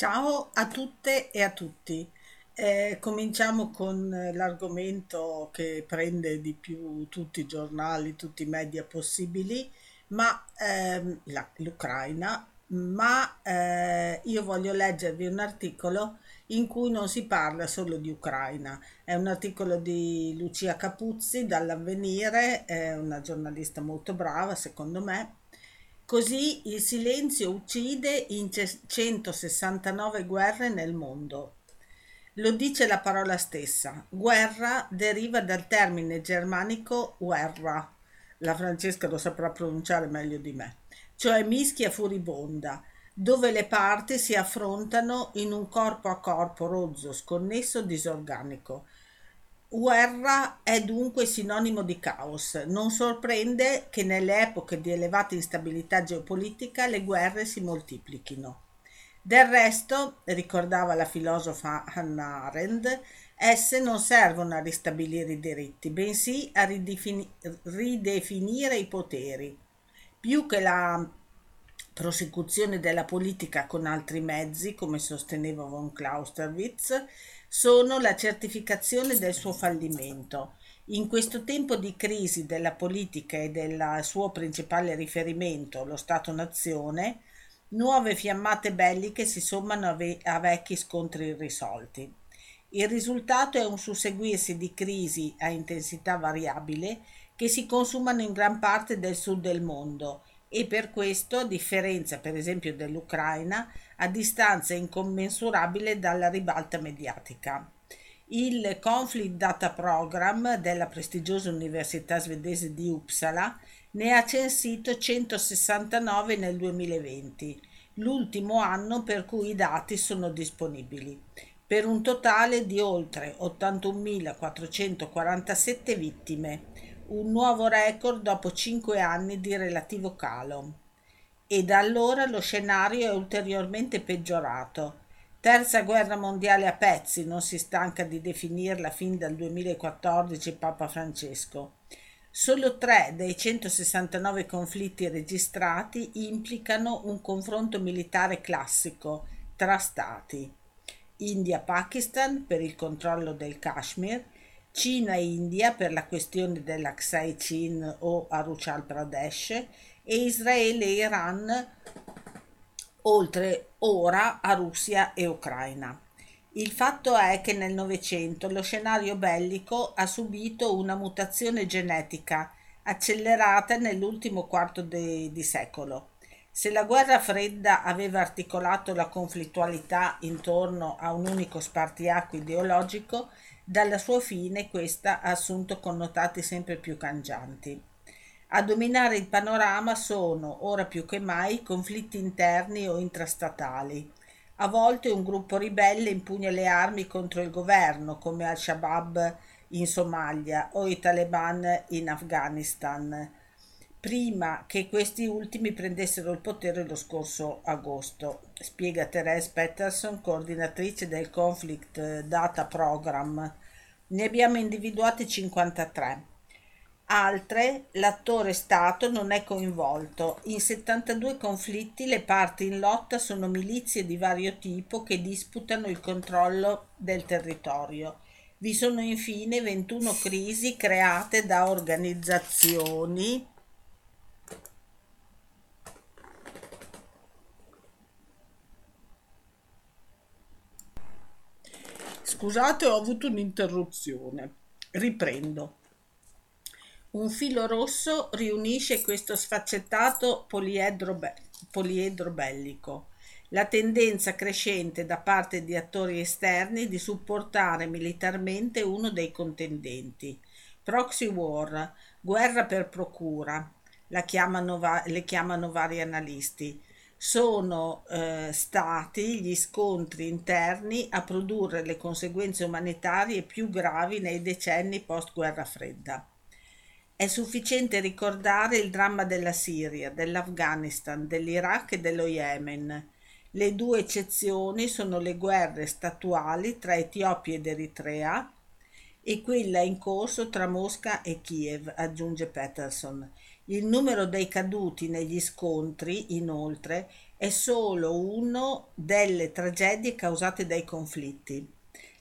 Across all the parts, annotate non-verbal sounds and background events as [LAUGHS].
Ciao a tutte e a tutti. Eh, cominciamo con l'argomento che prende di più tutti i giornali, tutti i media possibili, ma ehm, la- l'Ucraina, ma eh, io voglio leggervi un articolo in cui non si parla solo di Ucraina. È un articolo di Lucia Capuzzi dall'Avvenire, è una giornalista molto brava, secondo me Così il silenzio uccide in 169 guerre nel mondo. Lo dice la parola stessa. Guerra deriva dal termine germanico guerra. La Francesca lo saprà pronunciare meglio di me. Cioè mischia furibonda, dove le parti si affrontano in un corpo a corpo rozzo, sconnesso, disorganico Guerra è dunque sinonimo di caos. Non sorprende che nelle epoche di elevata instabilità geopolitica le guerre si moltiplichino. Del resto, ricordava la filosofa Hannah Arendt, esse non servono a ristabilire i diritti, bensì a ridefini- ridefinire i poteri. Più che la prosecuzione della politica con altri mezzi, come sosteneva von Clausewitz, sono la certificazione del suo fallimento. In questo tempo di crisi della politica e del suo principale riferimento, lo Stato-nazione, nuove fiammate belliche si sommano a, ve- a vecchi scontri irrisolti. Il risultato è un susseguirsi di crisi a intensità variabile che si consumano in gran parte del sud del mondo e per questo, a differenza per esempio dell'Ucraina, a distanza incommensurabile dalla ribalta mediatica. Il Conflict Data Program della prestigiosa università svedese di Uppsala ne ha censito 169 nel 2020, l'ultimo anno per cui i dati sono disponibili, per un totale di oltre 81.447 vittime, un nuovo record dopo cinque anni di relativo calo. E da allora lo scenario è ulteriormente peggiorato. Terza guerra mondiale a pezzi, non si stanca di definirla fin dal 2014 Papa Francesco. Solo tre dei 169 conflitti registrati implicano un confronto militare classico tra stati. India-Pakistan per il controllo del Kashmir, Cina e India per la questione dell'Aksai Chin o Aruchal Pradesh e Israele e Iran, oltre ora a Russia e Ucraina. Il fatto è che nel Novecento lo scenario bellico ha subito una mutazione genetica accelerata nell'ultimo quarto de- di secolo. Se la guerra fredda aveva articolato la conflittualità intorno a un unico spartiacque ideologico, dalla sua fine questa ha assunto connotati sempre più cangianti. A dominare il panorama sono, ora più che mai, conflitti interni o intrastatali. A volte un gruppo ribelle impugna le armi contro il governo, come Al-Shabaab in Somalia o i Taliban in Afghanistan, prima che questi ultimi prendessero il potere lo scorso agosto, spiega Therese Peterson, coordinatrice del Conflict Data Program. Ne abbiamo individuati 53. Altre, l'attore Stato non è coinvolto. In 72 conflitti le parti in lotta sono milizie di vario tipo che disputano il controllo del territorio. Vi sono infine 21 crisi create da organizzazioni Scusate, ho avuto un'interruzione. Riprendo. Un filo rosso riunisce questo sfaccettato poliedro, be- poliedro bellico. La tendenza crescente da parte di attori esterni di supportare militarmente uno dei contendenti. Proxy war, guerra per procura, chiamano va- le chiamano vari analisti sono eh, stati gli scontri interni a produrre le conseguenze umanitarie più gravi nei decenni post-guerra fredda. È sufficiente ricordare il dramma della Siria, dell'Afghanistan, dell'Iraq e dello Yemen. Le due eccezioni sono le guerre statuali tra Etiopia ed Eritrea e quella in corso tra Mosca e Kiev, aggiunge Peterson. Il numero dei caduti negli scontri, inoltre, è solo uno delle tragedie causate dai conflitti.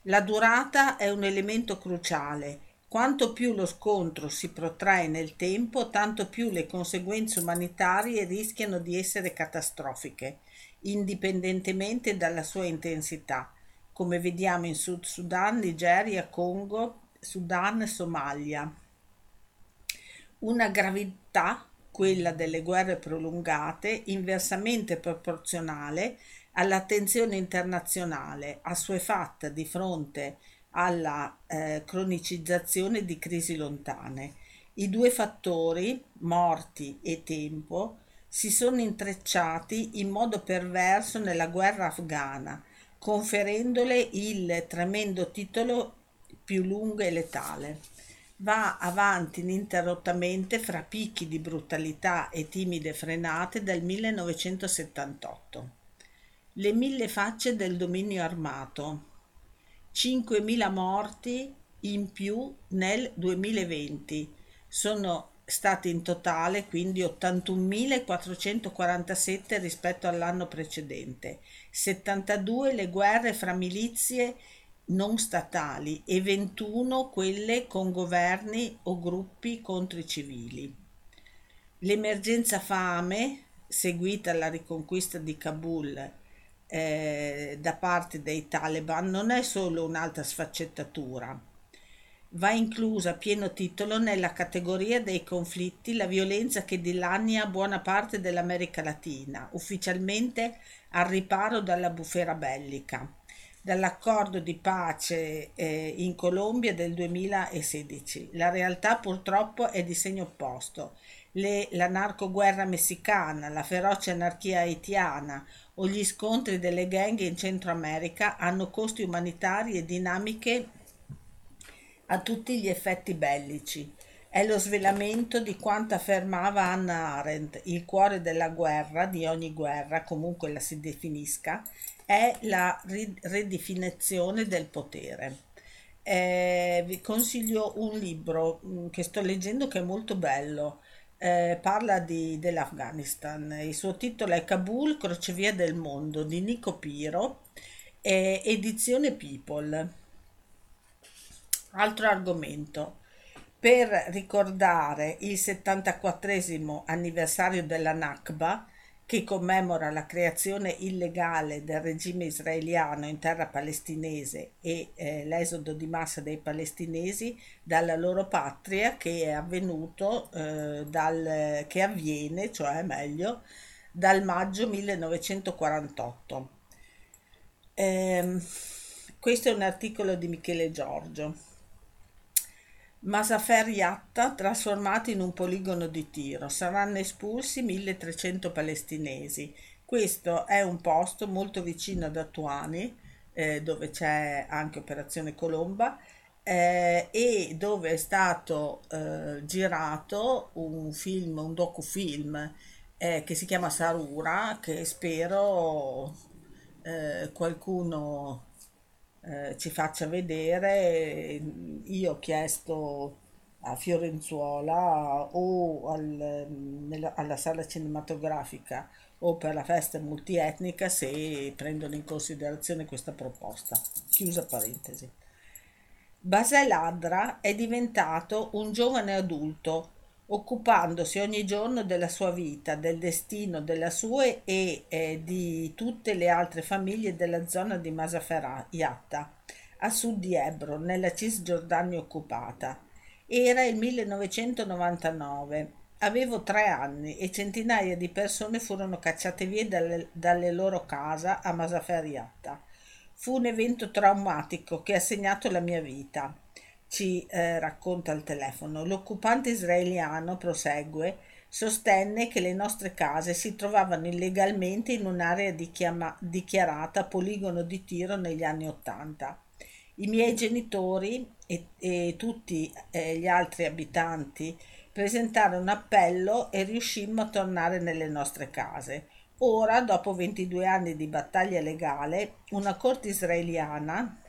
La durata è un elemento cruciale. Quanto più lo scontro si protrae nel tempo, tanto più le conseguenze umanitarie rischiano di essere catastrofiche, indipendentemente dalla sua intensità, come vediamo in Sud Sudan, Nigeria, Congo, Sudan e Somalia. Una gravità, quella delle guerre prolungate, inversamente proporzionale all'attenzione internazionale, assuefatta di fronte alla eh, cronicizzazione di crisi lontane. I due fattori, morti e tempo, si sono intrecciati in modo perverso nella guerra afghana, conferendole il tremendo titolo più lungo e letale. Va avanti ininterrottamente fra picchi di brutalità e timide frenate dal 1978. Le mille facce del dominio armato. 5.000 morti in più nel 2020. Sono stati in totale quindi 81.447 rispetto all'anno precedente, 72 le guerre fra milizie non statali e 21 quelle con governi o gruppi contro i civili. L'emergenza fame, seguita alla riconquista di Kabul eh, da parte dei Taliban, non è solo un'altra sfaccettatura. Va inclusa a pieno titolo nella categoria dei conflitti la violenza che dilania buona parte dell'America Latina, ufficialmente al riparo dalla bufera bellica dall'accordo di pace eh, in Colombia del 2016. La realtà purtroppo è di segno opposto. Le, la narcoguerra messicana, la feroce anarchia haitiana o gli scontri delle gang in Centro America hanno costi umanitari e dinamiche a tutti gli effetti bellici. È lo svelamento di quanto affermava Hannah Arendt, il cuore della guerra, di ogni guerra, comunque la si definisca, è la ridefinizione del potere. Eh, vi consiglio un libro mm, che sto leggendo che è molto bello, eh, parla di, dell'Afghanistan, il suo titolo è Kabul, crocevia del mondo di Nico Piro, eh, edizione People. Altro argomento. Per ricordare il 74 anniversario della Nakba, che commemora la creazione illegale del regime israeliano in terra palestinese e eh, l'esodo di massa dei palestinesi dalla loro patria che è avvenuto eh, dal, che avviene, cioè meglio, dal maggio 1948. Eh, questo è un articolo di Michele Giorgio. Masafer Yatta trasformati in un poligono di tiro. Saranno espulsi 1300 palestinesi. Questo è un posto molto vicino ad Attuani, eh, dove c'è anche Operazione Colomba, eh, e dove è stato eh, girato un film, un docufilm eh, che si chiama Sarura, che spero eh, qualcuno eh, ci faccia vedere. Io ho chiesto a Fiorenzuola o al, nella, alla sala cinematografica o per la festa multietnica se prendono in considerazione questa proposta. Chiusa parentesi. Basel Adra è diventato un giovane adulto occupandosi ogni giorno della sua vita, del destino della sua e eh, di tutte le altre famiglie della zona di Masaferata, a sud di Hebron, nella Cisgiordania occupata. Era il 1999. Avevo tre anni e centinaia di persone furono cacciate via dalle, dalle loro case a Masaferiatta. Fu un evento traumatico che ha segnato la mia vita ci eh, racconta al telefono. L'occupante israeliano prosegue sostenne che le nostre case si trovavano illegalmente in un'area dichiama- dichiarata poligono di tiro negli anni Ottanta. I miei genitori e, e tutti eh, gli altri abitanti presentarono appello e riuscimmo a tornare nelle nostre case. Ora, dopo 22 anni di battaglia legale, una corte israeliana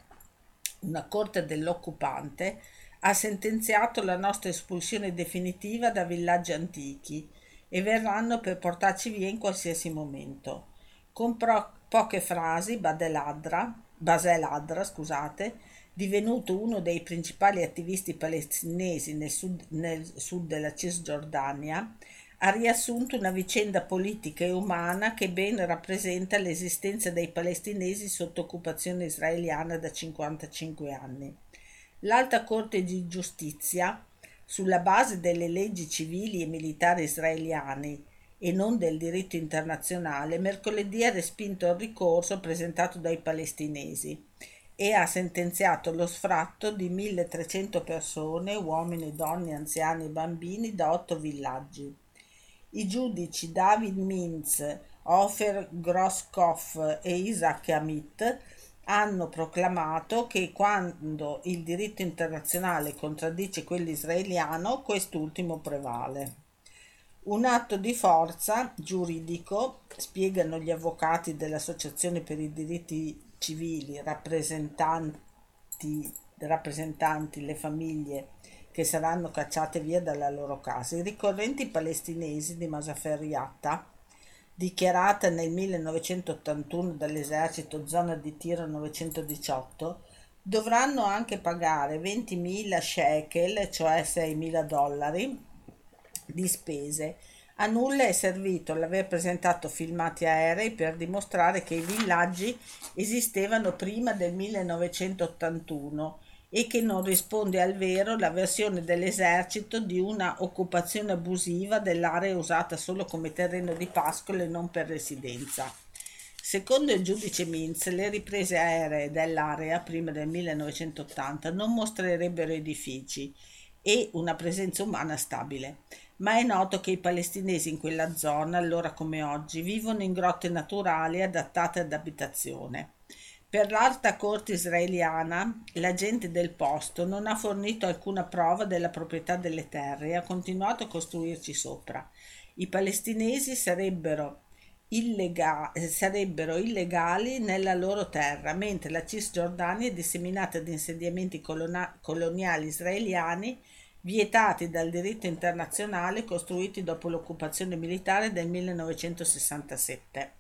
una corte dell'occupante ha sentenziato la nostra espulsione definitiva da villaggi antichi e verranno per portarci via in qualsiasi momento. Con pro- poche frasi, Badeladra, Baseladra, scusate, divenuto uno dei principali attivisti palestinesi nel sud, nel sud della Cisgiordania, ha riassunto una vicenda politica e umana che ben rappresenta l'esistenza dei palestinesi sotto occupazione israeliana da 55 anni. L'Alta Corte di Giustizia, sulla base delle leggi civili e militari israeliane e non del diritto internazionale, mercoledì ha respinto il ricorso presentato dai palestinesi e ha sentenziato lo sfratto di 1300 persone, uomini, donne, anziani e bambini, da otto villaggi. I giudici David Mintz, Ofer Groskopf e Isaac Amit hanno proclamato che quando il diritto internazionale contraddice quello israeliano, quest'ultimo prevale. Un atto di forza giuridico, spiegano gli avvocati dell'Associazione per i diritti civili, rappresentanti, rappresentanti le famiglie che saranno cacciate via dalla loro casa. I ricorrenti palestinesi di Masafer dichiarata nel 1981 dall'esercito zona di tiro 918, dovranno anche pagare 20.000 shekel, cioè 6.000 dollari, di spese. A nulla è servito l'aver presentato filmati aerei per dimostrare che i villaggi esistevano prima del 1981 e che non risponde al vero la versione dell'esercito di una occupazione abusiva dell'area usata solo come terreno di pascolo e non per residenza. Secondo il giudice Mintz, le riprese aeree dell'area prima del 1980 non mostrerebbero edifici e una presenza umana stabile, ma è noto che i palestinesi in quella zona, allora come oggi, vivono in grotte naturali adattate ad abitazione. Per l'Alta Corte israeliana, la gente del posto non ha fornito alcuna prova della proprietà delle terre e ha continuato a costruirci sopra. I palestinesi sarebbero, illega- sarebbero illegali nella loro terra, mentre la Cisgiordania è disseminata di insediamenti colona- coloniali israeliani vietati dal diritto internazionale costruiti dopo l'occupazione militare del 1967.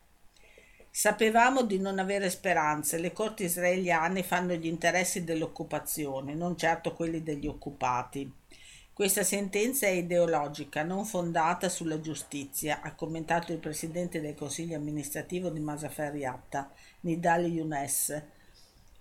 Sapevamo di non avere speranze, le corti israeliane fanno gli interessi dell'occupazione, non certo quelli degli occupati. Questa sentenza è ideologica, non fondata sulla giustizia, ha commentato il presidente del consiglio amministrativo di Masafer Yatta, Nidal Younes.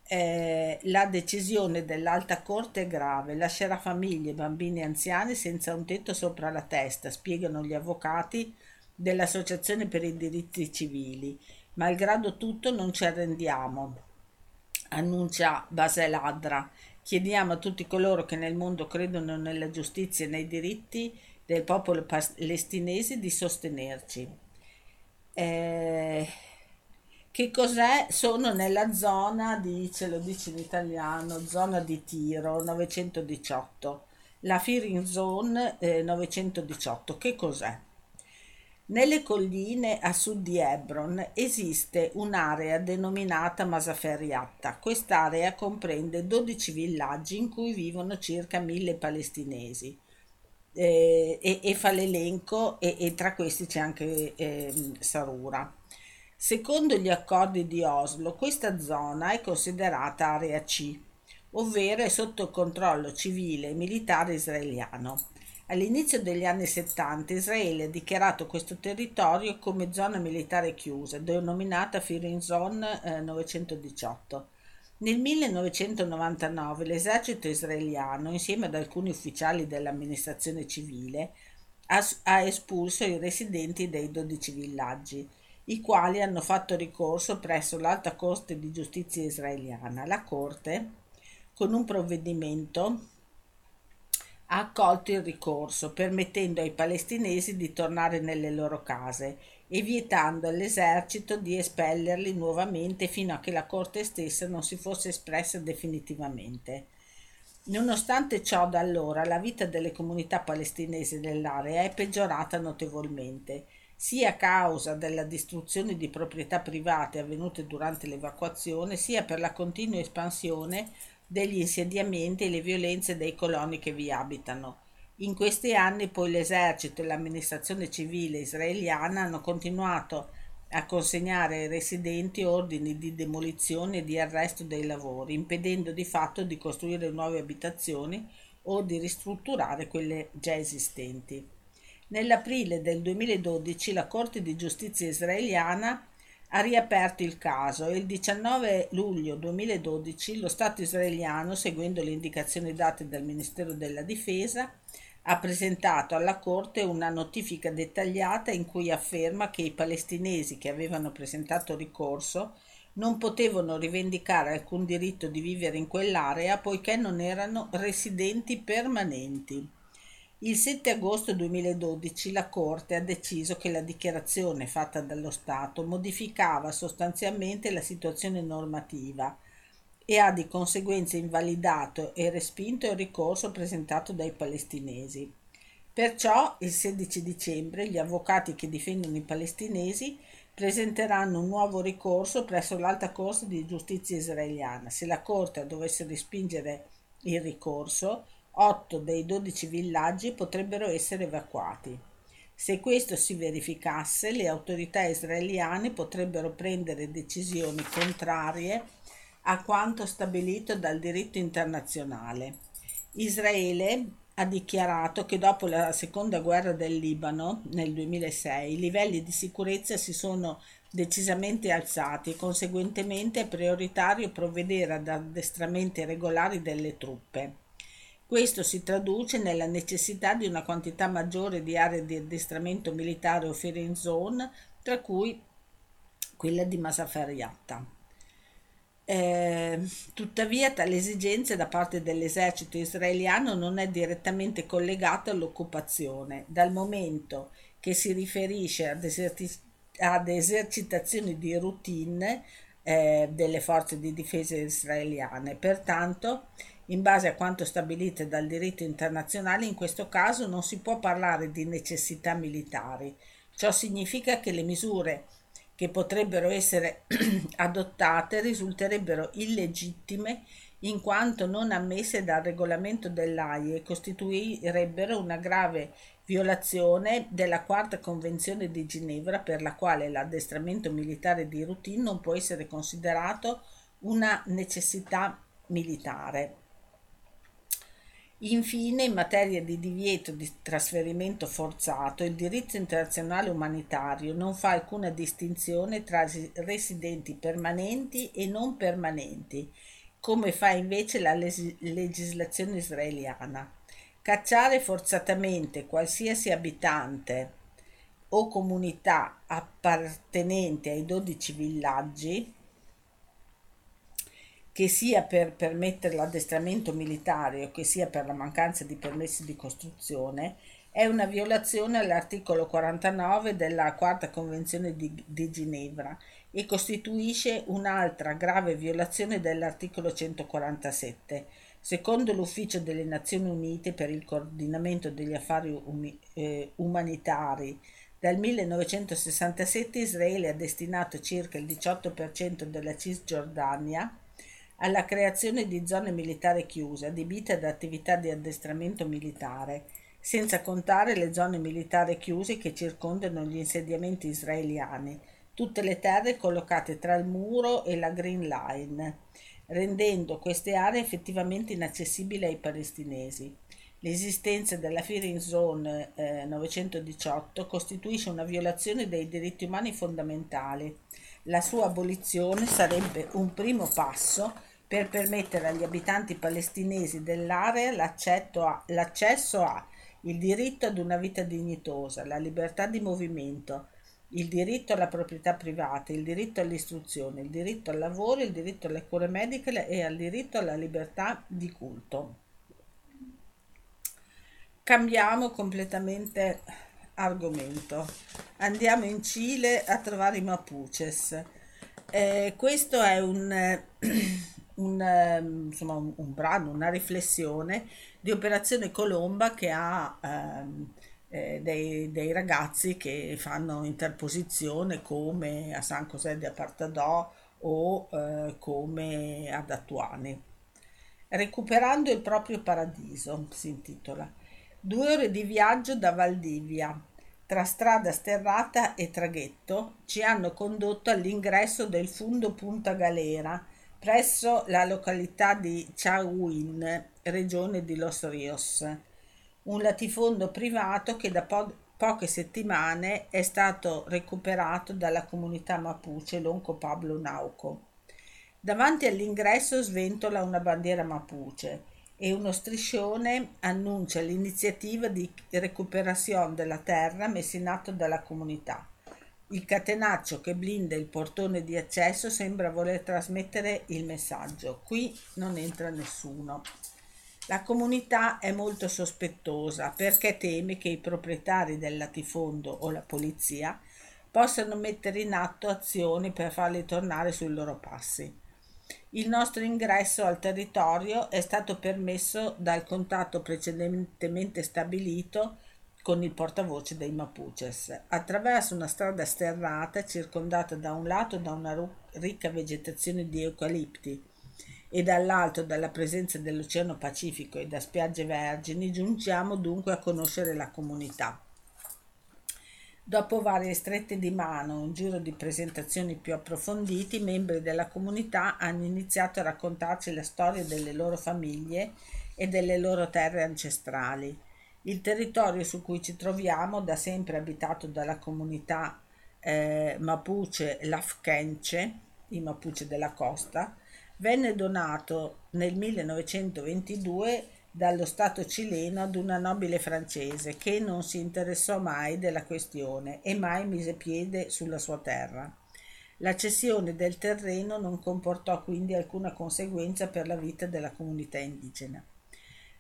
Eh, la decisione dell'alta corte è grave, lascerà famiglie, bambini e anziani senza un tetto sopra la testa, spiegano gli avvocati dell'Associazione per i diritti civili Malgrado tutto non ci arrendiamo, annuncia Baseladra. Chiediamo a tutti coloro che nel mondo credono nella giustizia e nei diritti del popolo palestinese di sostenerci. Eh, che cos'è? Sono nella zona, dice, lo dice in italiano, zona di tiro 918, la Firing Zone eh, 918. Che cos'è? Nelle colline a sud di Hebron esiste un'area denominata Masaferiatta. Quest'area comprende 12 villaggi in cui vivono circa 1000 palestinesi eh, e, e, fa l'elenco e, e, tra questi c'è anche eh, Sarura. Secondo gli accordi di Oslo, questa zona è considerata area C, ovvero è sotto controllo civile e militare israeliano. All'inizio degli anni 70 Israele ha dichiarato questo territorio come zona militare chiusa, denominata Firing Zone eh, 918. Nel 1999 l'esercito israeliano, insieme ad alcuni ufficiali dell'amministrazione civile, ha espulso i residenti dei 12 villaggi, i quali hanno fatto ricorso presso l'Alta Corte di Giustizia israeliana. La Corte, con un provvedimento ha accolto il ricorso, permettendo ai palestinesi di tornare nelle loro case e vietando all'esercito di espellerli nuovamente fino a che la Corte stessa non si fosse espressa definitivamente. Nonostante ciò, da allora la vita delle comunità palestinesi dell'area è peggiorata notevolmente, sia a causa della distruzione di proprietà private avvenute durante l'evacuazione, sia per la continua espansione degli insediamenti e le violenze dei coloni che vi abitano. In questi anni poi l'esercito e l'amministrazione civile israeliana hanno continuato a consegnare ai residenti ordini di demolizione e di arresto dei lavori, impedendo di fatto di costruire nuove abitazioni o di ristrutturare quelle già esistenti. Nell'aprile del 2012 la Corte di giustizia israeliana ha riaperto il caso e il 19 luglio 2012 lo Stato israeliano, seguendo le indicazioni date dal Ministero della Difesa, ha presentato alla Corte una notifica dettagliata in cui afferma che i palestinesi che avevano presentato ricorso non potevano rivendicare alcun diritto di vivere in quell'area poiché non erano residenti permanenti. Il 7 agosto 2012 la Corte ha deciso che la dichiarazione fatta dallo Stato modificava sostanzialmente la situazione normativa e ha di conseguenza invalidato e respinto il ricorso presentato dai palestinesi. Perciò il 16 dicembre gli avvocati che difendono i palestinesi presenteranno un nuovo ricorso presso l'Alta Corte di Giustizia israeliana. Se la Corte dovesse respingere il ricorso, 8 dei 12 villaggi potrebbero essere evacuati. Se questo si verificasse, le autorità israeliane potrebbero prendere decisioni contrarie a quanto stabilito dal diritto internazionale. Israele ha dichiarato che dopo la seconda guerra del Libano nel 2006 i livelli di sicurezza si sono decisamente alzati e conseguentemente è prioritario provvedere ad addestramenti regolari delle truppe. Questo si traduce nella necessità di una quantità maggiore di aree di addestramento militare o firing zone, tra cui quella di Masafariatta. Eh, tuttavia tale esigenza da parte dell'esercito israeliano non è direttamente collegata all'occupazione, dal momento che si riferisce ad, eserti- ad esercitazioni di routine eh, delle forze di difesa israeliane. Pertanto in base a quanto stabilito dal diritto internazionale, in questo caso non si può parlare di necessità militari. Ciò significa che le misure che potrebbero essere [CLEARS THROAT] adottate risulterebbero illegittime in quanto non ammesse dal regolamento dell'AIE e costituirebbero una grave violazione della quarta convenzione di Ginevra per la quale l'addestramento militare di routine non può essere considerato una necessità militare. Infine, in materia di divieto di trasferimento forzato, il diritto internazionale umanitario non fa alcuna distinzione tra residenti permanenti e non permanenti, come fa invece la legislazione israeliana. Cacciare forzatamente qualsiasi abitante o comunità appartenente ai 12 villaggi che sia per permettere l'addestramento militare o che sia per la mancanza di permessi di costruzione, è una violazione all'articolo 49 della Quarta Convenzione di, di Ginevra e costituisce un'altra grave violazione dell'articolo 147. Secondo l'Ufficio delle Nazioni Unite per il coordinamento degli affari umi, eh, umanitari, dal 1967 Israele ha destinato circa il 18% della Cisgiordania alla creazione di zone militari chiuse adibite ad attività di addestramento militare, senza contare le zone militari chiuse che circondano gli insediamenti israeliani, tutte le terre collocate tra il muro e la Green Line, rendendo queste aree effettivamente inaccessibili ai palestinesi. L'esistenza della Firing Zone eh, 918 costituisce una violazione dei diritti umani fondamentali. La sua abolizione sarebbe un primo passo per permettere agli abitanti palestinesi dell'area a, l'accesso a il diritto ad una vita dignitosa, la libertà di movimento, il diritto alla proprietà privata, il diritto all'istruzione, il diritto al lavoro, il diritto alle cure mediche e al diritto alla libertà di culto. Cambiamo completamente argomento. Andiamo in Cile a trovare i Mapuches. Eh, questo è un, [CLEARS THROAT] un, ehm, insomma, un, un, brano, una riflessione di Operazione Colomba che ha ehm, eh, dei, dei, ragazzi che fanno interposizione come a San José de Apartadò o eh, come ad Attuani. Recuperando il proprio paradiso, si intitola. Due ore di viaggio da Valdivia, tra strada sterrata e traghetto, ci hanno condotto all'ingresso del Fundo Punta Galera, presso la località di Chahuin, regione di Los Rios, un latifondo privato che da po- poche settimane è stato recuperato dalla comunità mapuche Lonco Pablo Nauco. Davanti all'ingresso sventola una bandiera mapuche e uno striscione annuncia l'iniziativa di recuperazione della terra messa in atto dalla comunità. Il catenaccio che blinda il portone di accesso sembra voler trasmettere il messaggio. Qui non entra nessuno. La comunità è molto sospettosa perché teme che i proprietari del latifondo o la polizia possano mettere in atto azioni per farli tornare sui loro passi. Il nostro ingresso al territorio è stato permesso dal contatto precedentemente stabilito con il portavoce dei Mapuches, attraverso una strada sterrata circondata da un lato da una ricca vegetazione di eucalipti e dall'alto dalla presenza dell'Oceano Pacifico e da spiagge vergini, giungiamo dunque a conoscere la comunità. Dopo varie strette di mano, un giro di presentazioni più approfonditi, i membri della comunità hanno iniziato a raccontarci la storia delle loro famiglie e delle loro terre ancestrali. Il territorio su cui ci troviamo, da sempre abitato dalla comunità eh, Mapuche Lafkenche, i Mapuche della costa, venne donato nel 1922 dallo Stato cileno ad una nobile francese che non si interessò mai della questione e mai mise piede sulla sua terra. La cessione del terreno non comportò quindi alcuna conseguenza per la vita della comunità indigena.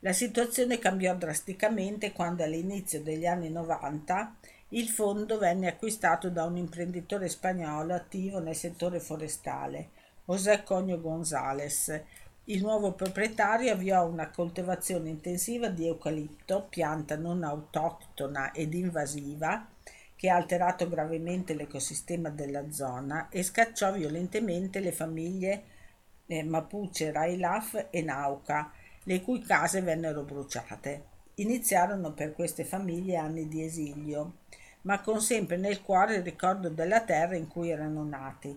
La situazione cambiò drasticamente quando all'inizio degli anni 90 il fondo venne acquistato da un imprenditore spagnolo attivo nel settore forestale, José Cogno González. Il nuovo proprietario avviò una coltivazione intensiva di eucalipto, pianta non autoctona ed invasiva, che ha alterato gravemente l'ecosistema della zona e scacciò violentemente le famiglie eh, Mapuche, Railaf e Nauca, le cui case vennero bruciate. Iniziarono per queste famiglie anni di esilio, ma con sempre nel cuore il ricordo della terra in cui erano nati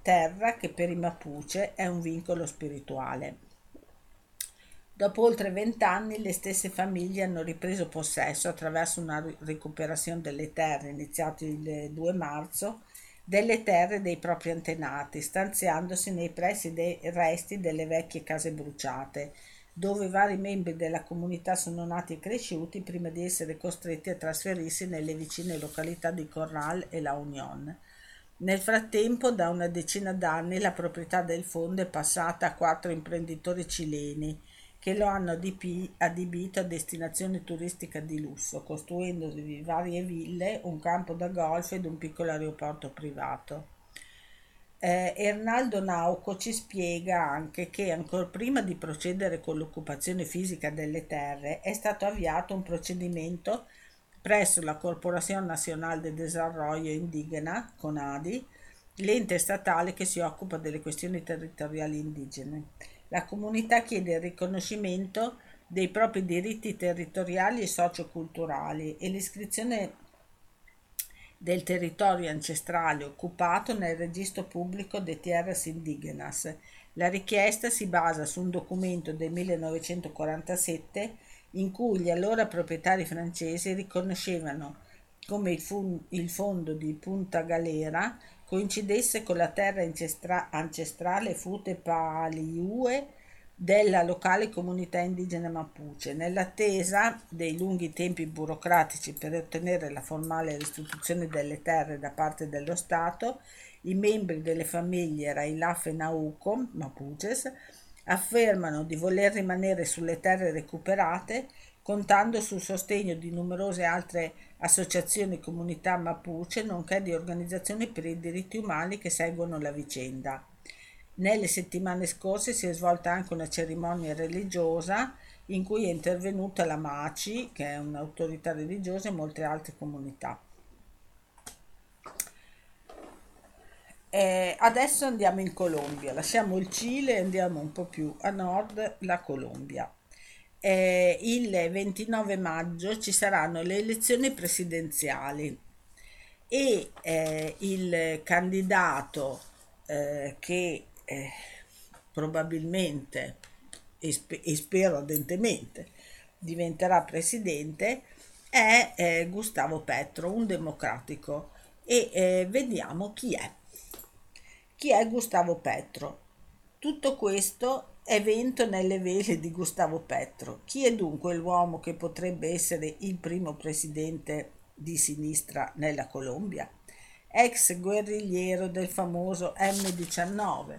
terra che per i Mapuche è un vincolo spirituale. Dopo oltre vent'anni le stesse famiglie hanno ripreso possesso attraverso una recuperazione delle terre iniziata il 2 marzo delle terre dei propri antenati, stanziandosi nei pressi dei resti delle vecchie case bruciate, dove vari membri della comunità sono nati e cresciuti prima di essere costretti a trasferirsi nelle vicine località di Corral e La Union. Nel frattempo, da una decina d'anni, la proprietà del fondo è passata a quattro imprenditori cileni che lo hanno adibito a destinazione turistica di lusso, costruendovi varie ville, un campo da golf ed un piccolo aeroporto privato. Eh, Ernaldo Nauco ci spiega anche che ancora prima di procedere con l'occupazione fisica delle terre è stato avviato un procedimento presso la Corporación Nacional de Desarrollo Indígena, CONADI, l'ente statale che si occupa delle questioni territoriali indigene. La comunità chiede il riconoscimento dei propri diritti territoriali e socioculturali e l'iscrizione del territorio ancestrale occupato nel registro pubblico de tierras indígenas. La richiesta si basa su un documento del 1947 in cui gli allora proprietari francesi riconoscevano come il, fun- il fondo di Punta Galera coincidesse con la terra ancestra- ancestrale Fute Paliue della locale comunità indigena Mapuche, nell'attesa dei lunghi tempi burocratici per ottenere la formale restituzione delle terre da parte dello Stato, i membri delle famiglie Railaf e Nauco, Mapuches, affermano di voler rimanere sulle terre recuperate contando sul sostegno di numerose altre associazioni comunità mapuche nonché di organizzazioni per i diritti umani che seguono la vicenda. Nelle settimane scorse si è svolta anche una cerimonia religiosa in cui è intervenuta la MACI, che è un'autorità religiosa, e molte altre comunità. Eh, adesso andiamo in Colombia, lasciamo il Cile e andiamo un po' più a nord, la Colombia. Eh, il 29 maggio ci saranno le elezioni presidenziali e eh, il candidato eh, che eh, probabilmente e, sp- e, spero ardentemente diventerà presidente è eh, Gustavo Petro, un democratico e eh, vediamo chi è. Chi è Gustavo Petro? Tutto questo è vento nelle vele di Gustavo Petro. Chi è dunque l'uomo che potrebbe essere il primo presidente di sinistra nella Colombia? Ex guerrigliero del famoso M19,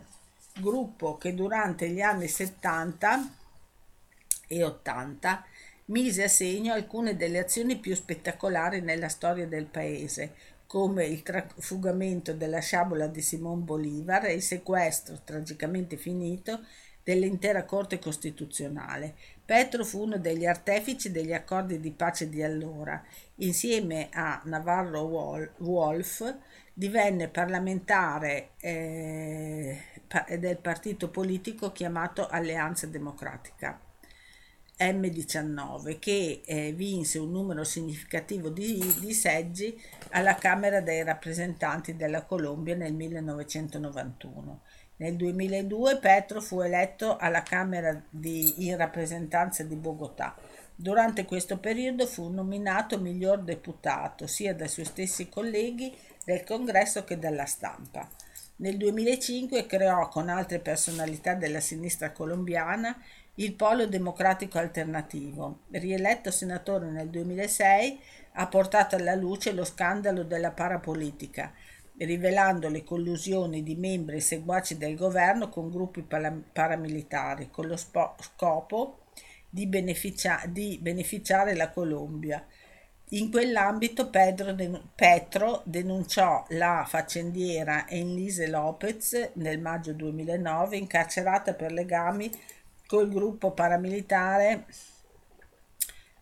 gruppo che durante gli anni 70 e 80 mise a segno alcune delle azioni più spettacolari nella storia del paese, come il trafugamento della sciabola di Simon Bolivar e il sequestro, tragicamente finito, dell'intera Corte Costituzionale. Petro fu uno degli artefici degli accordi di pace di allora. Insieme a Navarro Wolf divenne parlamentare eh, del partito politico chiamato Alleanza Democratica. M19 che eh, vinse un numero significativo di, di, seggi alla Camera dei rappresentanti della Colombia nel 1991. Nel 2002 Petro fu eletto alla Camera di, in rappresentanza di Bogotà. Durante questo periodo fu nominato miglior deputato sia dai suoi stessi colleghi del congresso che dalla stampa. Nel 2005 creò con altre personalità della sinistra colombiana il Polo Democratico Alternativo. Rieletto senatore nel 2006, ha portato alla luce lo scandalo della parapolitica, rivelando le collusioni di membri e seguaci del governo con gruppi paramilitari, con lo scopo di, beneficia- di beneficiare la Colombia. In quell'ambito Petro denunciò la faccendiera Enlise Lopez nel maggio 2009 incarcerata per legami col gruppo paramilitare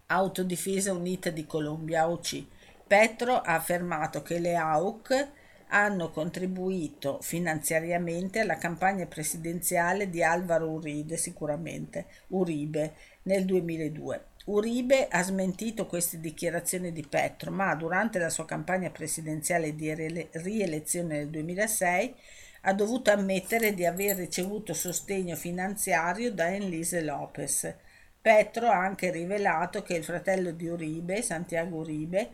Autodifesa Unita di Colombia, AUC. Petro ha affermato che le AUC hanno contribuito finanziariamente alla campagna presidenziale di Alvaro Uribe, sicuramente Uribe, nel 2002. Uribe ha smentito queste dichiarazioni di Petro, ma durante la sua campagna presidenziale di rielezione nel 2006 ha dovuto ammettere di aver ricevuto sostegno finanziario da Enlise Lopez. Petro ha anche rivelato che il fratello di Uribe, Santiago Uribe,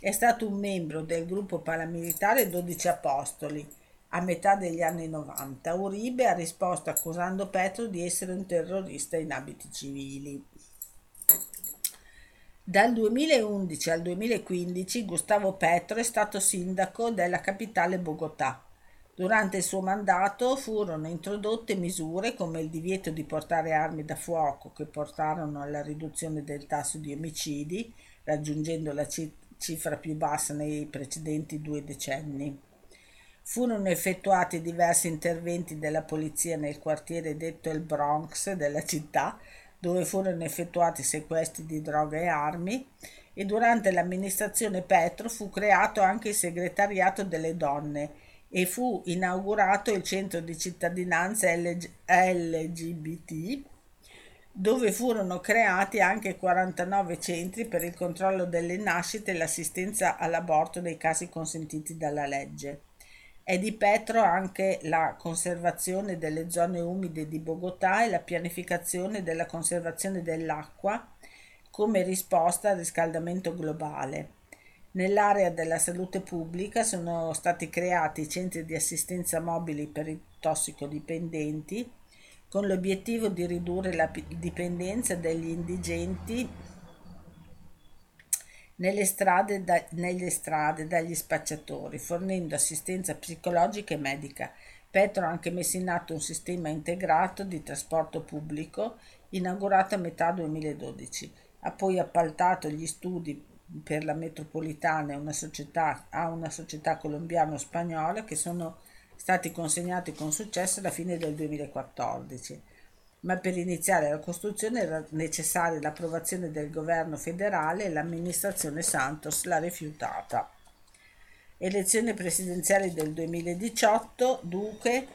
è stato un membro del gruppo paramilitare 12 Apostoli a metà degli anni 90. Uribe ha risposto accusando Petro di essere un terrorista in abiti civili. Dal 2011 al 2015 Gustavo Petro è stato sindaco della capitale Bogotà. Durante il suo mandato furono introdotte misure come il divieto di portare armi da fuoco che portarono alla riduzione del tasso di omicidi, raggiungendo la cifra più bassa nei precedenti due decenni. Furono effettuati diversi interventi della polizia nel quartiere detto il Bronx della città, dove furono effettuati sequestri di droga e armi, e durante l'amministrazione Petro fu creato anche il segretariato delle donne, e fu inaugurato il centro di cittadinanza LGBT dove furono creati anche 49 centri per il controllo delle nascite e l'assistenza all'aborto nei casi consentiti dalla legge. È di Petro anche la conservazione delle zone umide di Bogotà e la pianificazione della conservazione dell'acqua come risposta al riscaldamento globale. Nell'area della salute pubblica sono stati creati centri di assistenza mobili per i tossicodipendenti con l'obiettivo di ridurre la dipendenza degli indigenti nelle strade, da, nelle strade dagli spacciatori, fornendo assistenza psicologica e medica. Petro ha anche messo in atto un sistema integrato di trasporto pubblico inaugurato a metà 2012. Ha poi appaltato gli studi per la metropolitana una società, a una società colombiano-spagnola che sono stati consegnati con successo alla fine del 2014. Ma per iniziare la costruzione era necessaria l'approvazione del governo federale e l'amministrazione Santos l'ha rifiutata. Elezioni presidenziali del 2018, Duque,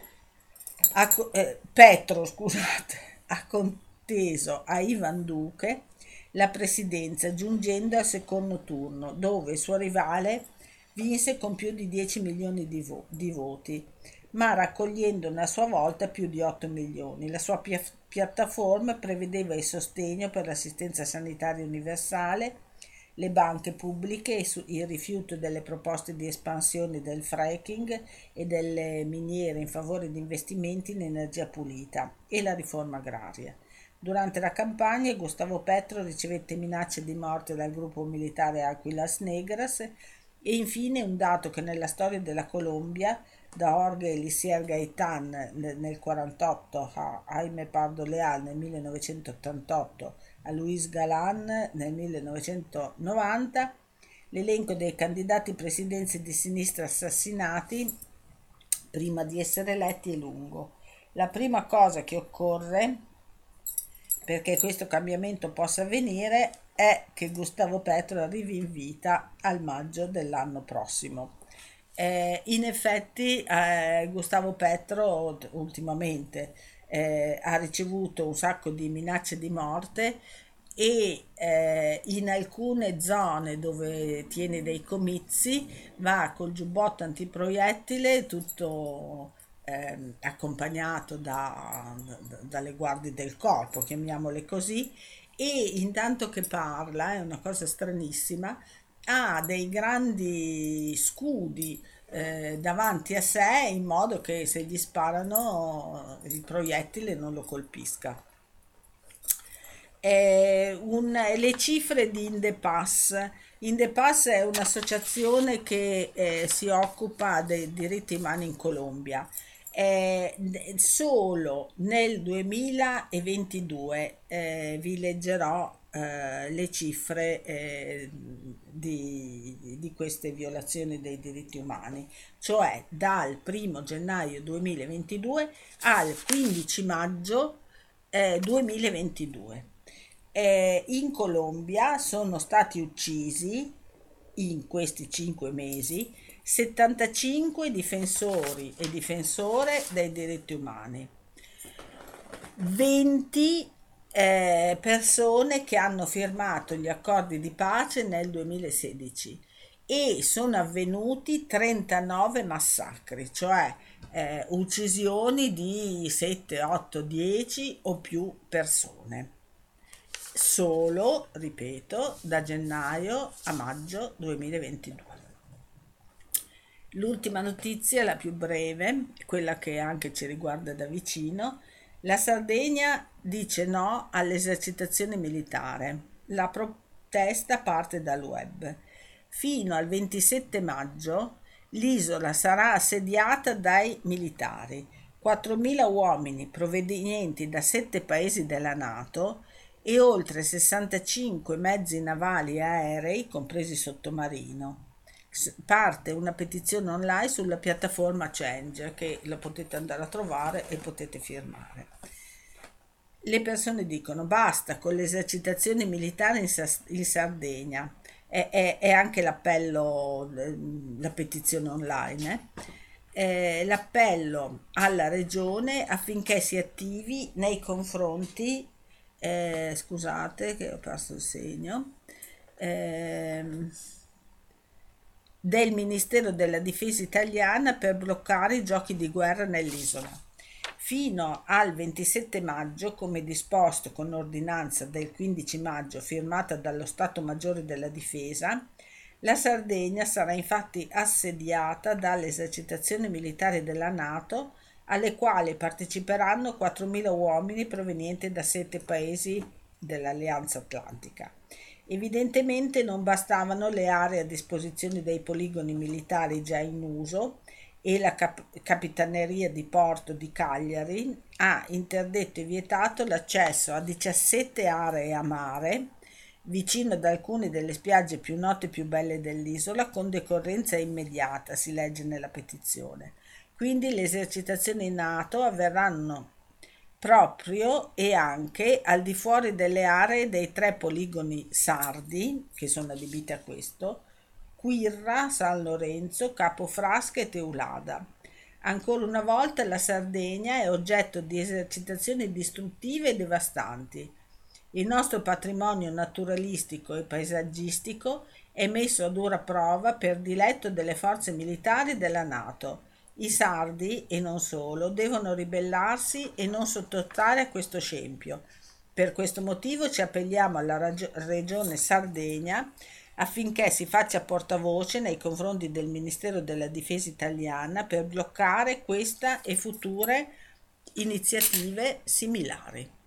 ha, eh, Petro, [LAUGHS] scusate, ha conteso a Ivan Duque la presidenza giungendo al secondo turno, dove il suo rivale vinse con più di 10 milioni di, vo- di voti, ma raccogliendone a sua volta più di 8 milioni. La sua pi- piattaforma prevedeva il sostegno per l'assistenza sanitaria universale, le banche pubbliche, il rifiuto delle proposte di espansione del fracking e delle miniere in favore di investimenti in energia pulita e la riforma agraria. Durante la campagna Gustavo Petro ricevette minacce di morte dal gruppo militare Aquilas Negras e infine un dato che nella storia della Colombia, da Jorge Elisier Gaitán nel 1948 a Jaime Pardo Leal nel 1988 a Luis Galán nel 1990, l'elenco dei candidati presidenzi di sinistra assassinati prima di essere eletti è lungo. La prima cosa che occorre perché questo cambiamento possa avvenire è che Gustavo Petro arrivi in vita al maggio dell'anno prossimo. Eh, in effetti eh, Gustavo Petro ultimamente eh, ha ricevuto un sacco di minacce di morte e eh, in alcune zone dove tiene dei comizi va col giubbotto antiproiettile tutto eh, accompagnato da, da, dalle guardie del corpo, chiamiamole così, e intanto che parla, è una cosa stranissima, ha dei grandi scudi eh, davanti a sé in modo che se gli sparano il proiettile non lo colpisca. Un, le cifre di Indepass. Indepass è un'associazione che eh, si occupa dei diritti umani in Colombia eh, solo nel 2022 eh, vi leggerò eh, le cifre eh, di, di, queste violazioni dei diritti umani, cioè dal 1 gennaio 2022 al 15 maggio 2022. Eh, eh, in Colombia sono stati uccisi in questi cinque mesi 75 difensori e difensore dei diritti umani, 20 eh, persone che hanno firmato gli accordi di pace nel 2016 e sono avvenuti 39 massacri, cioè eh, uccisioni di 7, 8, 10 o più persone. Solo, ripeto, da gennaio a maggio 2022. L'ultima notizia, la più breve, quella che anche ci riguarda da vicino, la Sardegna dice no all'esercitazione militare. La protesta parte dal web. Fino al 27 maggio l'isola sarà assediata dai militari. 4.000 uomini provenienti da sette paesi della Nato e oltre 65 mezzi navali e aerei, compresi sottomarino parte una petizione online sulla piattaforma Change che la potete andare a trovare e potete firmare. Le persone dicono basta con l'esercitazione militare in, in Sardegna, è, è, è, anche l'appello, la petizione online, eh? eh, l'appello alla regione affinché si attivi nei confronti, eh, scusate che ho perso il segno, eh, del Ministero della Difesa italiana per bloccare i giochi di guerra nell'isola. Fino al 27 maggio, come disposto con ordinanza del 15 maggio firmata dallo Stato Maggiore della Difesa, la Sardegna sarà infatti assediata dalle esercitazioni militari della Nato alle quali parteciperanno 4.000 uomini provenienti da sette paesi dell'Alleanza Atlantica. Evidentemente non bastavano le aree a disposizione dei poligoni militari già in uso e la cap- Capitaneria di Porto di Cagliari ha interdetto e vietato l'accesso a 17 aree a mare vicino ad alcune delle spiagge più note e più belle dell'isola con decorrenza immediata, si legge nella petizione. Quindi le esercitazioni NATO avverranno proprio e anche al di fuori delle aree dei tre poligoni sardi, che sono adibiti a questo, Quirra, San Lorenzo, Capofrasca e Teulada. Ancora una volta la Sardegna è oggetto di esercitazioni distruttive e devastanti. Il nostro patrimonio naturalistico e paesaggistico è messo a dura prova per diletto delle forze militari della Nato. I sardi, e non solo, devono ribellarsi e non sottostare a questo scempio. Per questo motivo ci appelliamo alla Regione Sardegna affinché si faccia portavoce nei confronti del Ministero della Difesa italiana per bloccare questa e future iniziative similari.